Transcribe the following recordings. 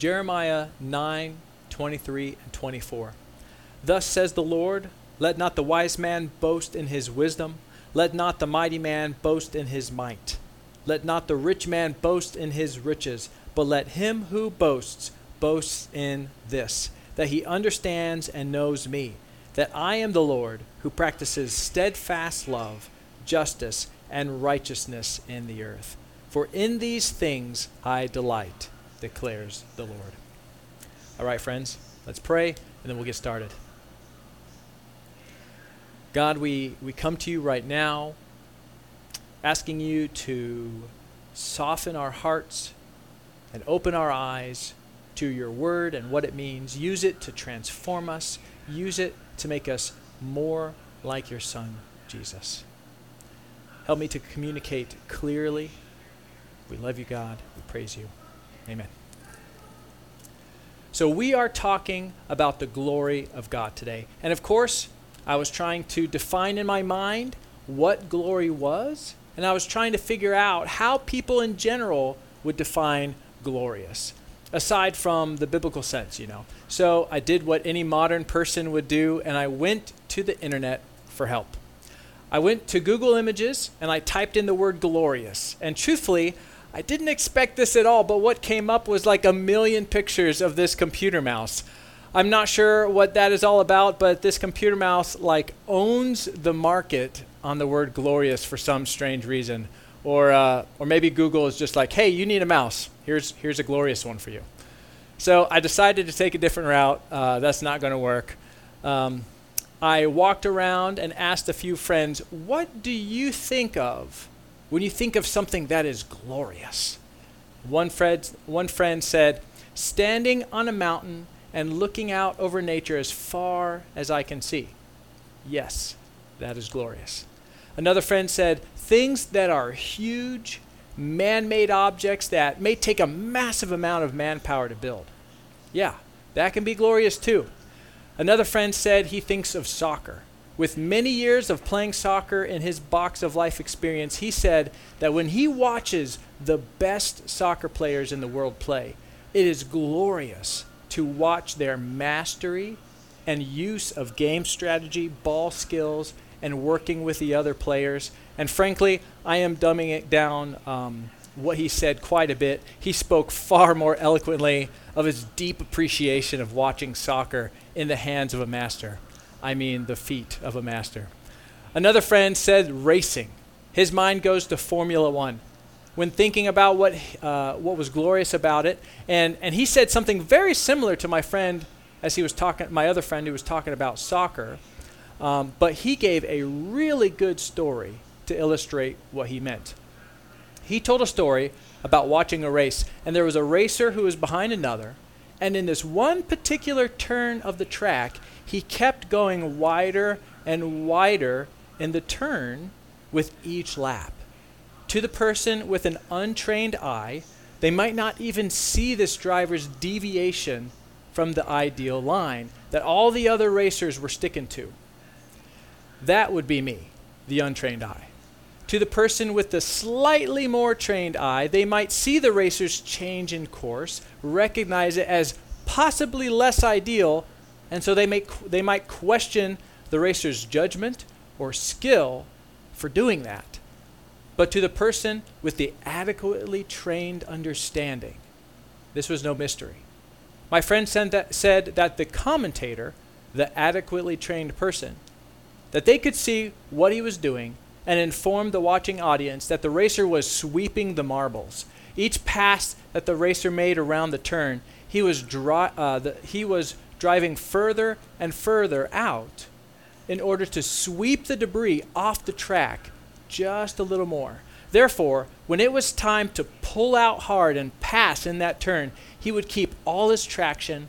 Jeremiah 9 23 and 24. Thus says the Lord, Let not the wise man boast in his wisdom, let not the mighty man boast in his might, let not the rich man boast in his riches, but let him who boasts boast in this, that he understands and knows me, that I am the Lord who practices steadfast love, justice, and righteousness in the earth. For in these things I delight declares the Lord. All right, friends, let's pray and then we'll get started. God, we, we come to you right now asking you to soften our hearts and open our eyes to your word and what it means. Use it to transform us, use it to make us more like your Son, Jesus. Help me to communicate clearly. We love you, God. We praise you. Amen. So, we are talking about the glory of God today. And of course, I was trying to define in my mind what glory was, and I was trying to figure out how people in general would define glorious, aside from the biblical sense, you know. So, I did what any modern person would do, and I went to the internet for help. I went to Google Images and I typed in the word glorious. And truthfully, I didn't expect this at all, but what came up was like a million pictures of this computer mouse. I'm not sure what that is all about, but this computer mouse like owns the market on the word glorious for some strange reason. Or, uh, or maybe Google is just like, hey, you need a mouse. Here's, here's a glorious one for you. So I decided to take a different route. Uh, that's not going to work. Um, I walked around and asked a few friends, what do you think of when you think of something that is glorious. One friend, one friend said, Standing on a mountain and looking out over nature as far as I can see. Yes, that is glorious. Another friend said, Things that are huge, man made objects that may take a massive amount of manpower to build. Yeah, that can be glorious too. Another friend said he thinks of soccer with many years of playing soccer in his box of life experience, he said that when he watches the best soccer players in the world play, it is glorious to watch their mastery and use of game strategy, ball skills, and working with the other players. And frankly, I am dumbing it down um, what he said quite a bit. He spoke far more eloquently of his deep appreciation of watching soccer in the hands of a master. I mean the feet of a master. Another friend said racing. His mind goes to Formula One when thinking about what, uh, what was glorious about it. And, and he said something very similar to my friend as he was talking, my other friend who was talking about soccer. Um, but he gave a really good story to illustrate what he meant. He told a story about watching a race, and there was a racer who was behind another, and in this one particular turn of the track, he kept going wider and wider in the turn with each lap. To the person with an untrained eye, they might not even see this driver's deviation from the ideal line that all the other racers were sticking to. That would be me, the untrained eye. To the person with the slightly more trained eye, they might see the racer's change in course, recognize it as possibly less ideal, and so they, may, they might question the racer's judgment or skill for doing that. But to the person with the adequately trained understanding, this was no mystery. My friend that, said that the commentator, the adequately trained person, that they could see what he was doing and informed the watching audience that the racer was sweeping the marbles. Each pass that the racer made around the turn, he was, dry, uh, the, he was driving further and further out in order to sweep the debris off the track just a little more. Therefore, when it was time to pull out hard and pass in that turn, he would keep all his traction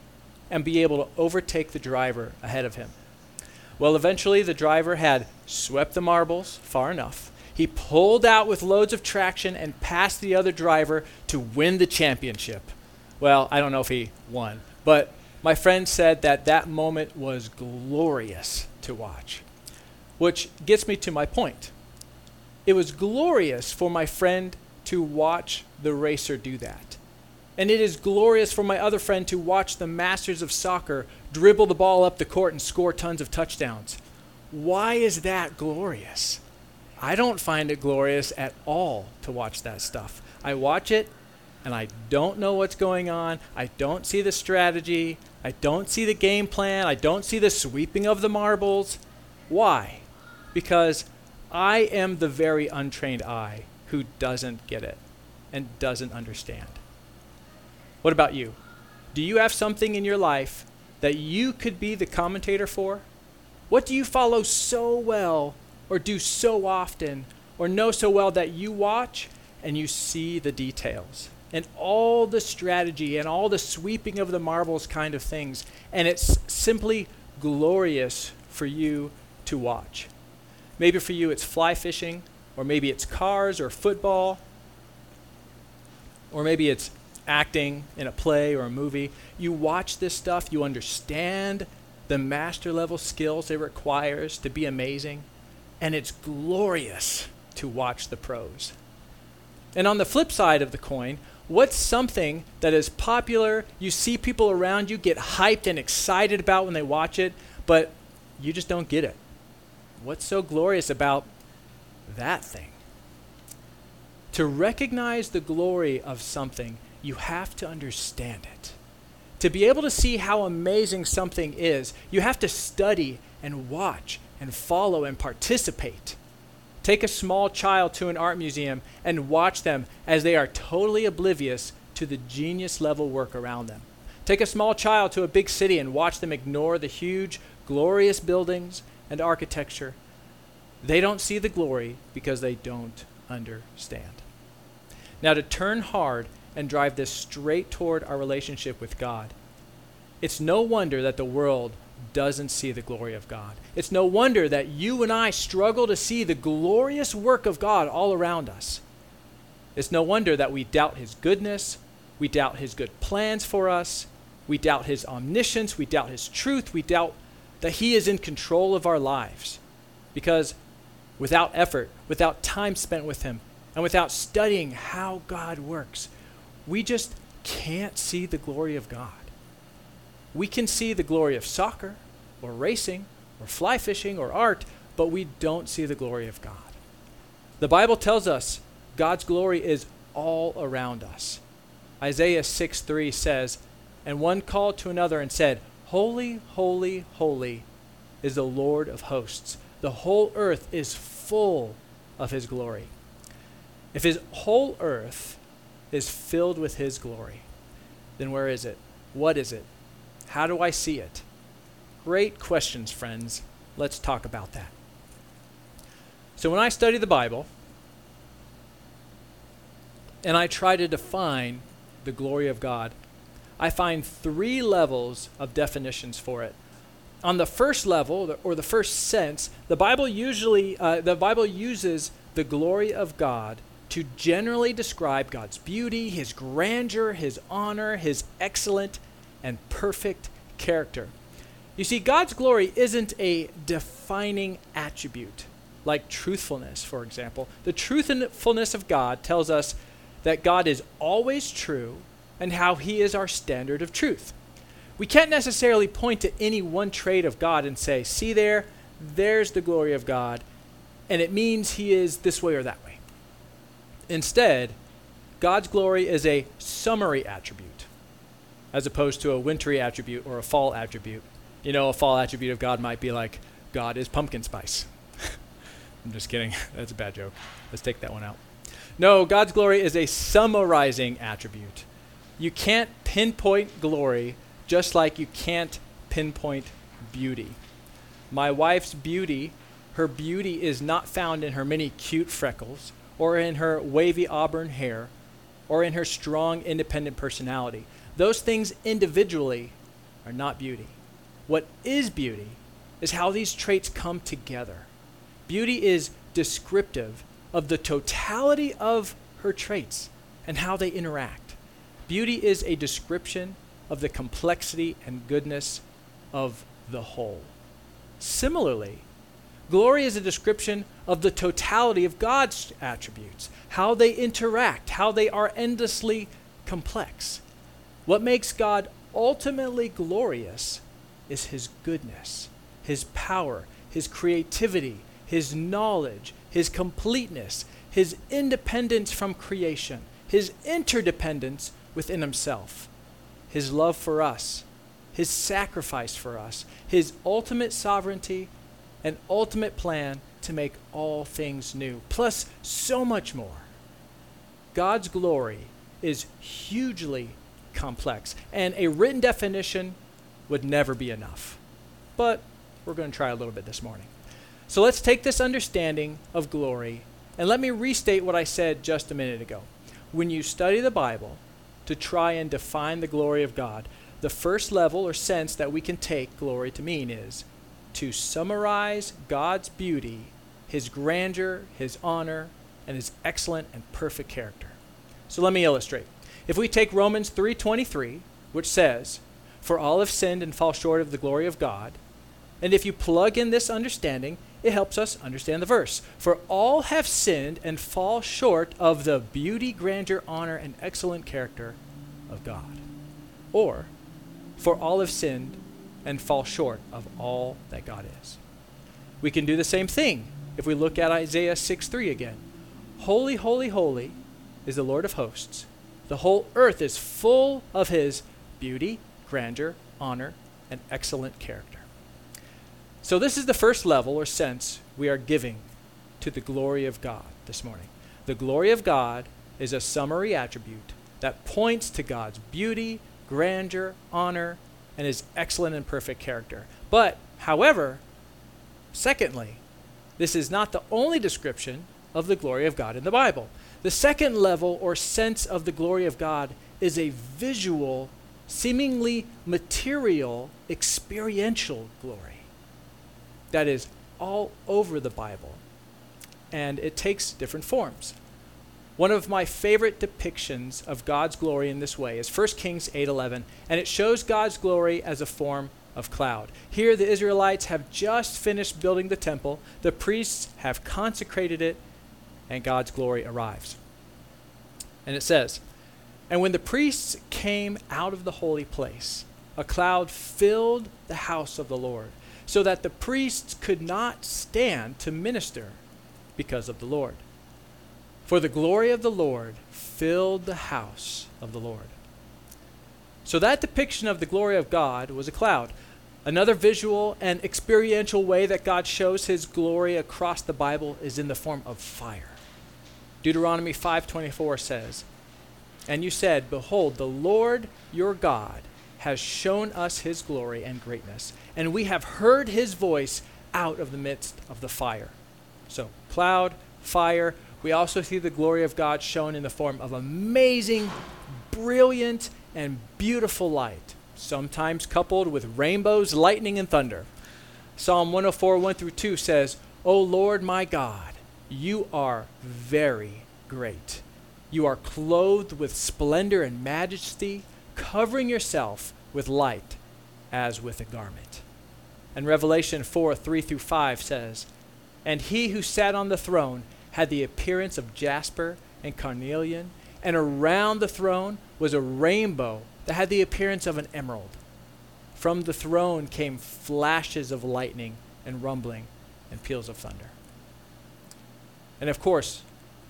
and be able to overtake the driver ahead of him. Well, eventually, the driver had swept the marbles far enough. He pulled out with loads of traction and passed the other driver to win the championship. Well, I don't know if he won, but my friend said that that moment was glorious to watch, which gets me to my point. It was glorious for my friend to watch the racer do that. And it is glorious for my other friend to watch the masters of soccer dribble the ball up the court and score tons of touchdowns. Why is that glorious? I don't find it glorious at all to watch that stuff. I watch it and I don't know what's going on. I don't see the strategy. I don't see the game plan. I don't see the sweeping of the marbles. Why? Because I am the very untrained eye who doesn't get it and doesn't understand. What about you? Do you have something in your life that you could be the commentator for? What do you follow so well or do so often or know so well that you watch and you see the details? and all the strategy and all the sweeping of the marbles kind of things. And it's simply glorious for you to watch. Maybe for you it's fly fishing, or maybe it's cars or football, or maybe it's acting in a play or a movie. You watch this stuff, you understand the master level skills it requires to be amazing, and it's glorious to watch the pros. And on the flip side of the coin, What's something that is popular, you see people around you get hyped and excited about when they watch it, but you just don't get it? What's so glorious about that thing? To recognize the glory of something, you have to understand it. To be able to see how amazing something is, you have to study and watch and follow and participate. Take a small child to an art museum and watch them as they are totally oblivious to the genius level work around them. Take a small child to a big city and watch them ignore the huge, glorious buildings and architecture. They don't see the glory because they don't understand. Now, to turn hard and drive this straight toward our relationship with God, it's no wonder that the world doesn't see the glory of God. It's no wonder that you and I struggle to see the glorious work of God all around us. It's no wonder that we doubt His goodness, we doubt His good plans for us, we doubt His omniscience, we doubt His truth, we doubt that He is in control of our lives. Because without effort, without time spent with Him, and without studying how God works, we just can't see the glory of God. We can see the glory of soccer or racing or fly fishing or art, but we don't see the glory of God. The Bible tells us God's glory is all around us. Isaiah 6 3 says, And one called to another and said, Holy, holy, holy is the Lord of hosts. The whole earth is full of his glory. If his whole earth is filled with his glory, then where is it? What is it? How do I see it? Great questions, friends. Let's talk about that. So, when I study the Bible and I try to define the glory of God, I find three levels of definitions for it. On the first level, or the first sense, the Bible usually uh, the Bible uses the glory of God to generally describe God's beauty, His grandeur, His honor, His excellent and perfect character. You see, God's glory isn't a defining attribute, like truthfulness, for example. The truthfulness of God tells us that God is always true and how he is our standard of truth. We can't necessarily point to any one trait of God and say, see there, there's the glory of God, and it means he is this way or that way. Instead, God's glory is a summary attribute as opposed to a wintry attribute or a fall attribute. You know, a fall attribute of God might be like, God is pumpkin spice. I'm just kidding. That's a bad joke. Let's take that one out. No, God's glory is a summarizing attribute. You can't pinpoint glory just like you can't pinpoint beauty. My wife's beauty, her beauty is not found in her many cute freckles or in her wavy auburn hair or in her strong independent personality. Those things individually are not beauty. What is beauty is how these traits come together. Beauty is descriptive of the totality of her traits and how they interact. Beauty is a description of the complexity and goodness of the whole. Similarly, glory is a description of the totality of God's attributes, how they interact, how they are endlessly complex. What makes God ultimately glorious is his goodness, his power, his creativity, his knowledge, his completeness, his independence from creation, his interdependence within himself, his love for us, his sacrifice for us, his ultimate sovereignty and ultimate plan to make all things new, plus so much more. God's glory is hugely complex, and a written definition would never be enough. But we're going to try a little bit this morning. So let's take this understanding of glory and let me restate what I said just a minute ago. When you study the Bible to try and define the glory of God, the first level or sense that we can take glory to mean is to summarize God's beauty, his grandeur, his honor, and his excellent and perfect character. So let me illustrate. If we take Romans 3:23, which says, "For all have sinned and fall short of the glory of God," and if you plug in this understanding, it helps us understand the verse. For all have sinned and fall short of the beauty, grandeur, honor, and excellent character of God. Or, for all have sinned and fall short of all that God is. We can do the same thing if we look at Isaiah 6 3 again. Holy, holy, holy is the Lord of hosts. The whole earth is full of his beauty, grandeur, honor, and excellent character. So, this is the first level or sense we are giving to the glory of God this morning. The glory of God is a summary attribute that points to God's beauty, grandeur, honor, and his excellent and perfect character. But, however, secondly, this is not the only description of the glory of God in the Bible. The second level or sense of the glory of God is a visual, seemingly material, experiential glory that is all over the Bible. And it takes different forms. One of my favorite depictions of God's glory in this way is 1 Kings 8:11, and it shows God's glory as a form of cloud. Here the Israelites have just finished building the temple, the priests have consecrated it, and God's glory arrives. And it says, And when the priests came out of the holy place, a cloud filled the house of the Lord, so that the priests could not stand to minister because of the Lord. For the glory of the Lord filled the house of the Lord. So that depiction of the glory of God was a cloud. Another visual and experiential way that God shows his glory across the Bible is in the form of fire. Deuteronomy 5:24 says, "And you said, behold, the Lord your God has shown us his glory and greatness, and we have heard his voice out of the midst of the fire." So, cloud, fire, we also see the glory of God shown in the form of amazing, brilliant, and beautiful light, sometimes coupled with rainbows, lightning, and thunder. Psalm 104, 1 through 2 says, O Lord my God, you are very great. You are clothed with splendor and majesty, covering yourself with light as with a garment. And Revelation 4 3 through 5 says, And he who sat on the throne had the appearance of jasper and carnelian, and around the throne was a rainbow that had the appearance of an emerald. From the throne came flashes of lightning and rumbling and peals of thunder. And of course,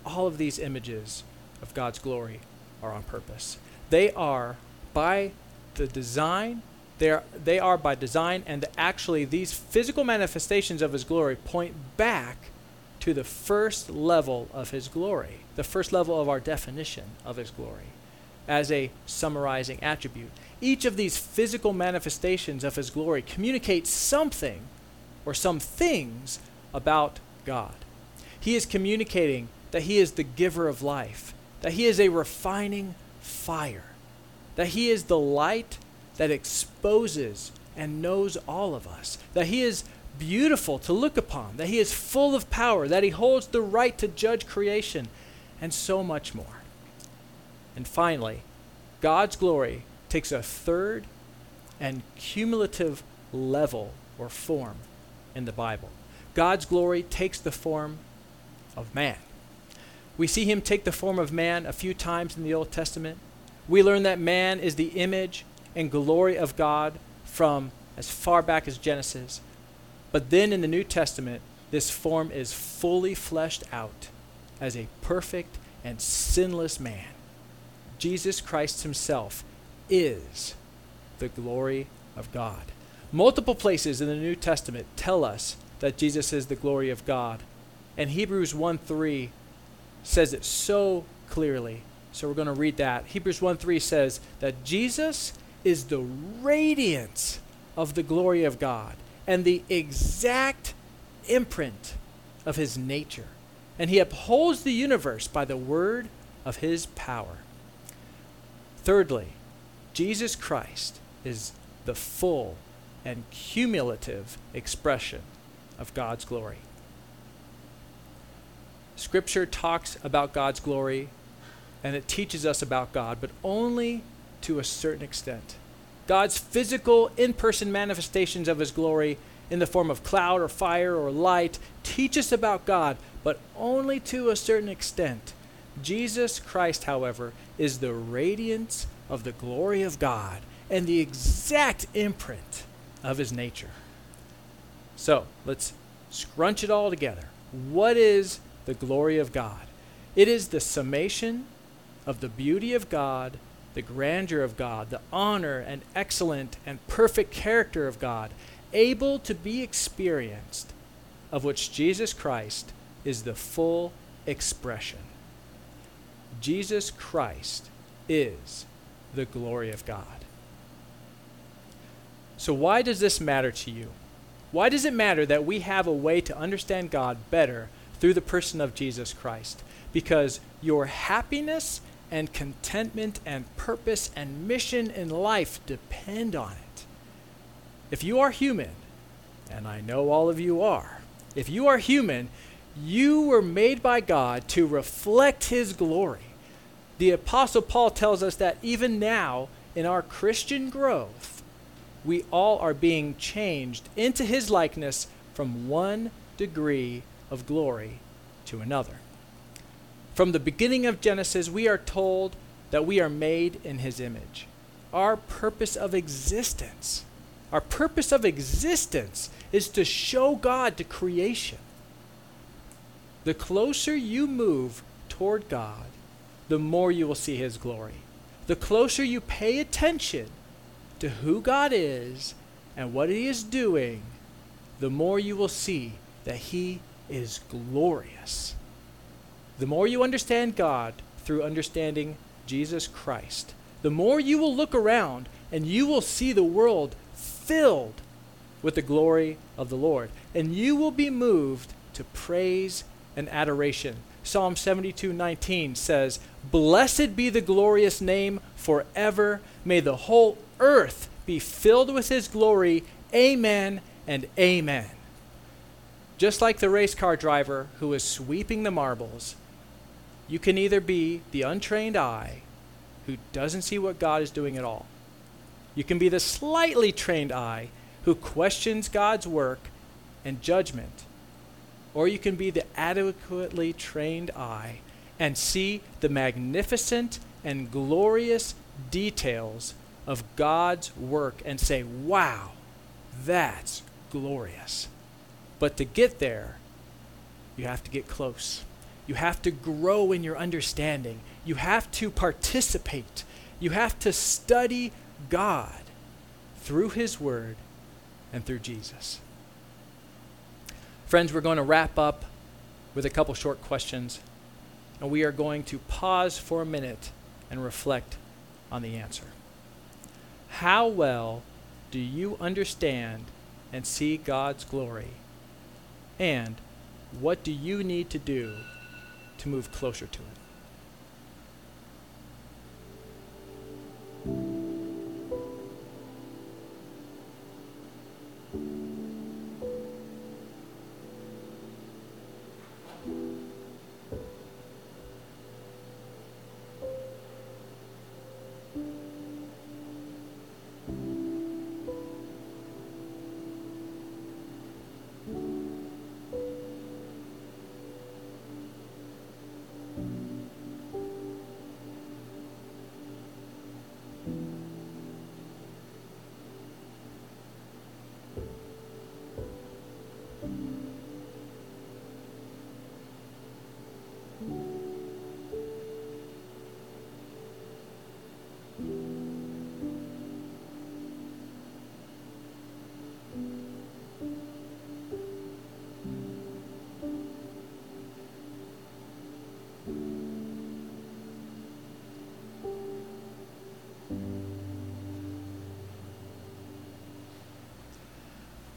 all of these images of God's glory are on purpose. They are by the design, they are, they are by design, and actually, these physical manifestations of His glory point back to the first level of his glory, the first level of our definition of his glory, as a summarizing attribute. Each of these physical manifestations of his glory communicates something or some things about God. He is communicating that he is the giver of life, that he is a refining fire, that he is the light that exposes and knows all of us, that he is beautiful to look upon, that he is full of power, that he holds the right to judge creation, and so much more. And finally, God's glory takes a third and cumulative level or form in the Bible. God's glory takes the form of man. We see him take the form of man a few times in the Old Testament. We learn that man is the image and glory of God from as far back as Genesis. But then in the New Testament, this form is fully fleshed out as a perfect and sinless man. Jesus Christ himself is the glory of God. Multiple places in the New Testament tell us that Jesus is the glory of God. And Hebrews 1 3 says it so clearly. So we're going to read that. Hebrews 1 3 says that Jesus is the radiance of the glory of God and the exact imprint of his nature. And he upholds the universe by the word of his power. Thirdly, Jesus Christ is the full and cumulative expression of God's glory. Scripture talks about God's glory and it teaches us about God, but only to a certain extent. God's physical, in person manifestations of His glory in the form of cloud or fire or light teach us about God, but only to a certain extent. Jesus Christ, however, is the radiance of the glory of God and the exact imprint of His nature. So let's scrunch it all together. What is the glory of God? It is the summation of the beauty of God the grandeur of God, the honor and excellent and perfect character of God, able to be experienced, of which Jesus Christ is the full expression. Jesus Christ is the glory of God. So, why does this matter to you? Why does it matter that we have a way to understand God better through the person of Jesus Christ? Because your happiness and contentment and purpose and mission in life depend on it. If you are human, and I know all of you are, if you are human, you were made by God to reflect His glory. The Apostle Paul tells us that even now, in our Christian growth, we all are being changed into His likeness from one degree of glory to another. From the beginning of Genesis, we are told that we are made in his image. Our purpose of existence, our purpose of existence is to show God to creation. The closer you move toward God, the more you will see his glory. The closer you pay attention to who God is and what he is doing, the more you will see that he is glorious. The more you understand God through understanding Jesus Christ, the more you will look around and you will see the world filled with the glory of the Lord. And you will be moved to praise and adoration. Psalm 72:19 says, "Blessed be the glorious name forever. May the whole earth be filled with his glory. Amen and amen." Just like the race car driver who is sweeping the marbles, you can either be the untrained eye who doesn't see what God is doing at all. You can be the slightly trained eye who questions God's work and judgment. Or you can be the adequately trained eye and see the magnificent and glorious details of God's work and say, wow, that's glorious. But to get there, you have to get close. You have to grow in your understanding. You have to participate. You have to study God through His Word and through Jesus. Friends, we're going to wrap up with a couple short questions, and we are going to pause for a minute and reflect on the answer. How well do you understand and see God's glory? And what do you need to do to move closer to it.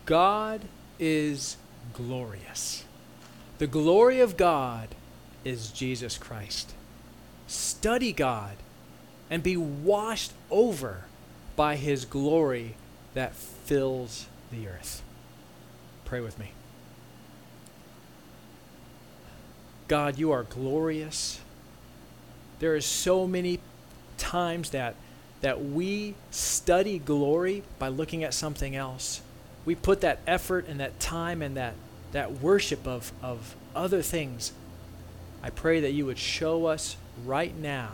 God is glorious. The glory of God is Jesus Christ. Study God and be washed over by his glory that fills the earth. Pray with me. God, you are glorious. There are so many times that that we study glory by looking at something else. We put that effort and that time and that that worship of, of other things. I pray that you would show us right now,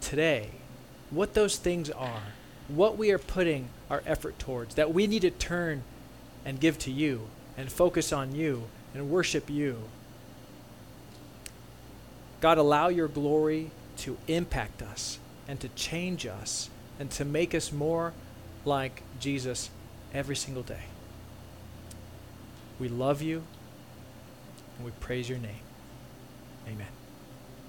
today, what those things are, what we are putting our effort towards, that we need to turn and give to you and focus on you and worship you. God, allow your glory to impact us and to change us and to make us more like Jesus every single day. We love you and we praise your name. Amen.